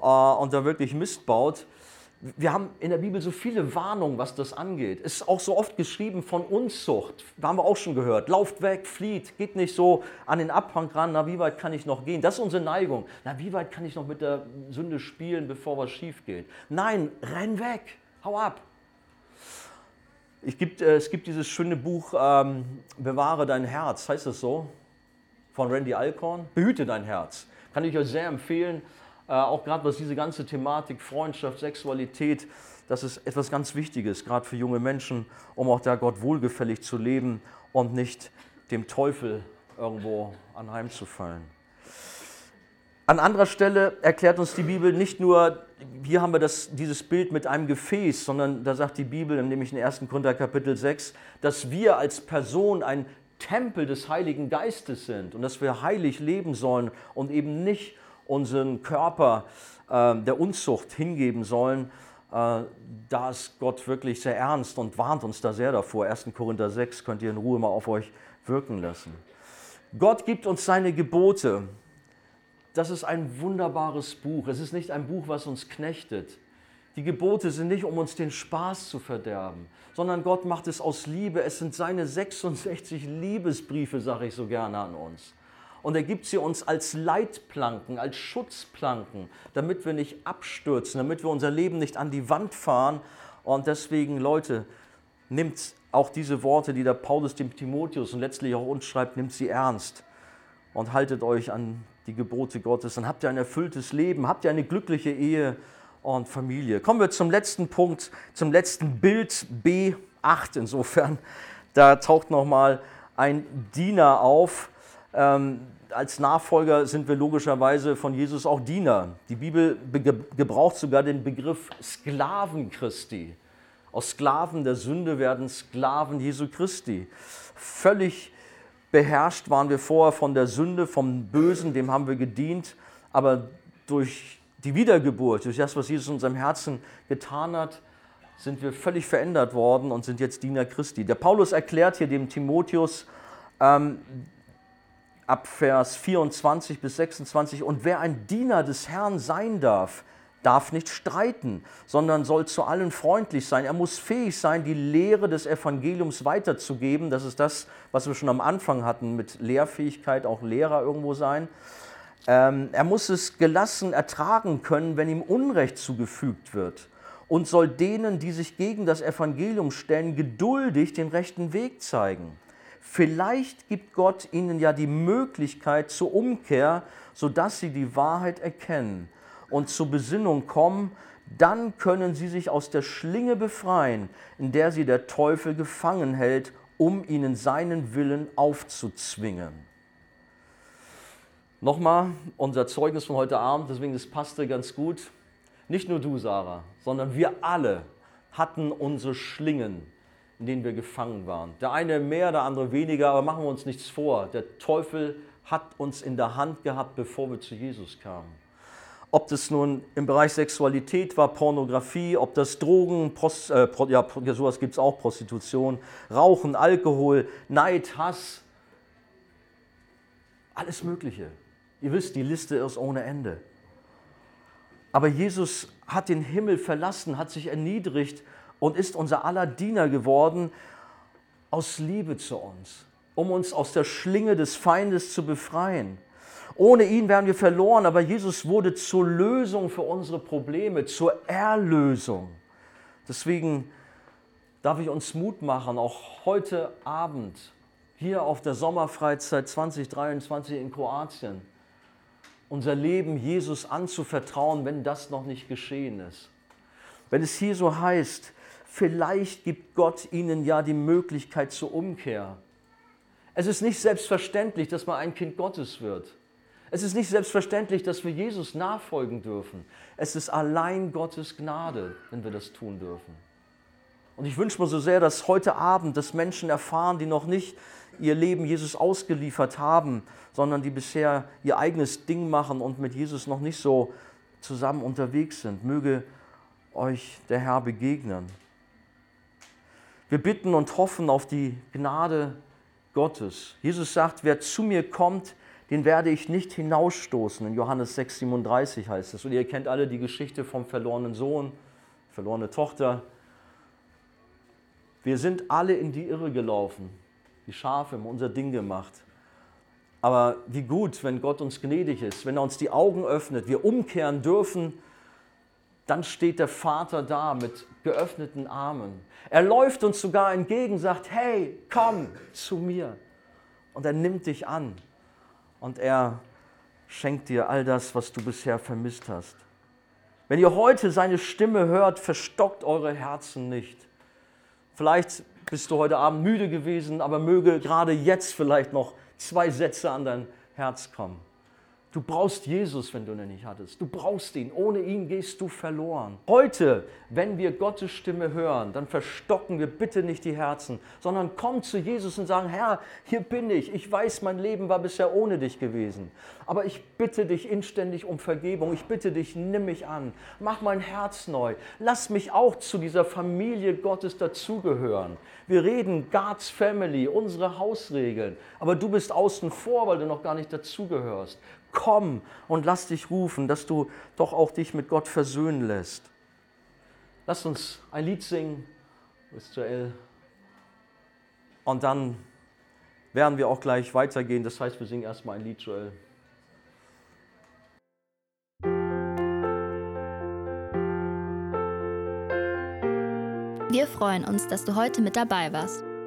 äh, und da wirklich Mist baut. Wir haben in der Bibel so viele Warnungen, was das angeht. Es ist auch so oft geschrieben von Unzucht. Da haben wir auch schon gehört. Lauft weg, flieht, geht nicht so an den Abhang ran. Na, wie weit kann ich noch gehen? Das ist unsere Neigung. Na, wie weit kann ich noch mit der Sünde spielen, bevor was schief geht? Nein, renn weg, hau ab. Gibt, äh, es gibt dieses schöne Buch ähm, Bewahre dein Herz, heißt es so? Von Randy Alcorn. Behüte dein Herz. Kann ich euch sehr empfehlen. Äh, auch gerade was diese ganze Thematik Freundschaft, Sexualität, das ist etwas ganz Wichtiges, gerade für junge Menschen, um auch da Gott wohlgefällig zu leben und nicht dem Teufel irgendwo anheimzufallen. An anderer Stelle erklärt uns die Bibel nicht nur, hier haben wir das, dieses Bild mit einem Gefäß, sondern da sagt die Bibel, nämlich in 1. Korinther Kapitel 6, dass wir als Person ein Tempel des Heiligen Geistes sind und dass wir heilig leben sollen und eben nicht unseren Körper äh, der Unzucht hingeben sollen, äh, da ist Gott wirklich sehr ernst und warnt uns da sehr davor. 1. Korinther 6 könnt ihr in Ruhe mal auf euch wirken lassen. Gott gibt uns seine Gebote. Das ist ein wunderbares Buch. Es ist nicht ein Buch, was uns knechtet. Die Gebote sind nicht, um uns den Spaß zu verderben, sondern Gott macht es aus Liebe. Es sind seine 66 Liebesbriefe, sage ich so gerne an uns. Und er gibt sie uns als Leitplanken, als Schutzplanken, damit wir nicht abstürzen, damit wir unser Leben nicht an die Wand fahren. Und deswegen, Leute, nimmt auch diese Worte, die der Paulus dem Timotheus und letztlich auch uns schreibt, nimmt sie ernst und haltet euch an die Gebote Gottes. Dann habt ihr ein erfülltes Leben, habt ihr eine glückliche Ehe und Familie. Kommen wir zum letzten Punkt, zum letzten Bild B8 insofern. Da taucht nochmal ein Diener auf. Ähm, als Nachfolger sind wir logischerweise von Jesus auch Diener. Die Bibel gebraucht sogar den Begriff Sklaven Christi. Aus Sklaven der Sünde werden Sklaven Jesu Christi. Völlig beherrscht waren wir vorher von der Sünde, vom Bösen, dem haben wir gedient. Aber durch die Wiedergeburt, durch das, was Jesus in unserem Herzen getan hat, sind wir völlig verändert worden und sind jetzt Diener Christi. Der Paulus erklärt hier dem Timotheus, ähm, ab Vers 24 bis 26. Und wer ein Diener des Herrn sein darf, darf nicht streiten, sondern soll zu allen freundlich sein. Er muss fähig sein, die Lehre des Evangeliums weiterzugeben. Das ist das, was wir schon am Anfang hatten mit Lehrfähigkeit, auch Lehrer irgendwo sein. Ähm, er muss es gelassen ertragen können, wenn ihm Unrecht zugefügt wird und soll denen, die sich gegen das Evangelium stellen, geduldig den rechten Weg zeigen. Vielleicht gibt Gott ihnen ja die Möglichkeit zur Umkehr, sodass sie die Wahrheit erkennen und zur Besinnung kommen, dann können sie sich aus der Schlinge befreien, in der sie der Teufel gefangen hält, um ihnen seinen Willen aufzuzwingen. Nochmal unser Zeugnis von heute Abend, deswegen das passte ganz gut. Nicht nur du, Sarah, sondern wir alle hatten unsere Schlingen, in denen wir gefangen waren. Der eine mehr, der andere weniger, aber machen wir uns nichts vor. Der Teufel hat uns in der Hand gehabt, bevor wir zu Jesus kamen. Ob das nun im Bereich Sexualität war, Pornografie, ob das Drogen, Prost, äh, ja, sowas gibt es auch, Prostitution, Rauchen, Alkohol, Neid, Hass, alles Mögliche. Ihr wisst, die Liste ist ohne Ende. Aber Jesus hat den Himmel verlassen, hat sich erniedrigt und ist unser aller Diener geworden aus Liebe zu uns, um uns aus der Schlinge des Feindes zu befreien. Ohne ihn wären wir verloren, aber Jesus wurde zur Lösung für unsere Probleme, zur Erlösung. Deswegen darf ich uns Mut machen, auch heute Abend hier auf der Sommerfreizeit 2023 in Kroatien unser Leben Jesus anzuvertrauen, wenn das noch nicht geschehen ist. Wenn es hier so heißt, vielleicht gibt Gott ihnen ja die Möglichkeit zur Umkehr. Es ist nicht selbstverständlich, dass man ein Kind Gottes wird. Es ist nicht selbstverständlich, dass wir Jesus nachfolgen dürfen. Es ist allein Gottes Gnade, wenn wir das tun dürfen. Und ich wünsche mir so sehr, dass heute Abend das Menschen erfahren, die noch nicht ihr Leben Jesus ausgeliefert haben, sondern die bisher ihr eigenes Ding machen und mit Jesus noch nicht so zusammen unterwegs sind. Möge euch der Herr begegnen. Wir bitten und hoffen auf die Gnade Gottes. Jesus sagt, wer zu mir kommt, den werde ich nicht hinausstoßen. In Johannes 6,37 heißt es. Und ihr kennt alle die Geschichte vom verlorenen Sohn, verlorene Tochter. Wir sind alle in die Irre gelaufen die Schafe haben unser Ding gemacht. Aber wie gut, wenn Gott uns gnädig ist, wenn er uns die Augen öffnet, wir umkehren dürfen, dann steht der Vater da mit geöffneten Armen. Er läuft uns sogar entgegen, sagt, hey, komm zu mir. Und er nimmt dich an und er schenkt dir all das, was du bisher vermisst hast. Wenn ihr heute seine Stimme hört, verstockt eure Herzen nicht. Vielleicht bist du heute Abend müde gewesen, aber möge gerade jetzt vielleicht noch zwei Sätze an dein Herz kommen. Du brauchst Jesus, wenn du ihn nicht hattest. Du brauchst ihn. Ohne ihn gehst du verloren. Heute, wenn wir Gottes Stimme hören, dann verstocken wir bitte nicht die Herzen, sondern komm zu Jesus und sagen, Herr, hier bin ich. Ich weiß, mein Leben war bisher ohne dich gewesen. Aber ich bitte dich inständig um Vergebung. Ich bitte dich, nimm mich an. Mach mein Herz neu. Lass mich auch zu dieser Familie Gottes dazugehören. Wir reden God's Family, unsere Hausregeln. Aber du bist außen vor, weil du noch gar nicht dazugehörst komm und lass dich rufen, dass du doch auch dich mit Gott versöhnen lässt. Lass uns ein Lied singen, Joel. Und dann werden wir auch gleich weitergehen. Das heißt, wir singen erstmal ein Lied, Joel. Wir freuen uns, dass du heute mit dabei warst.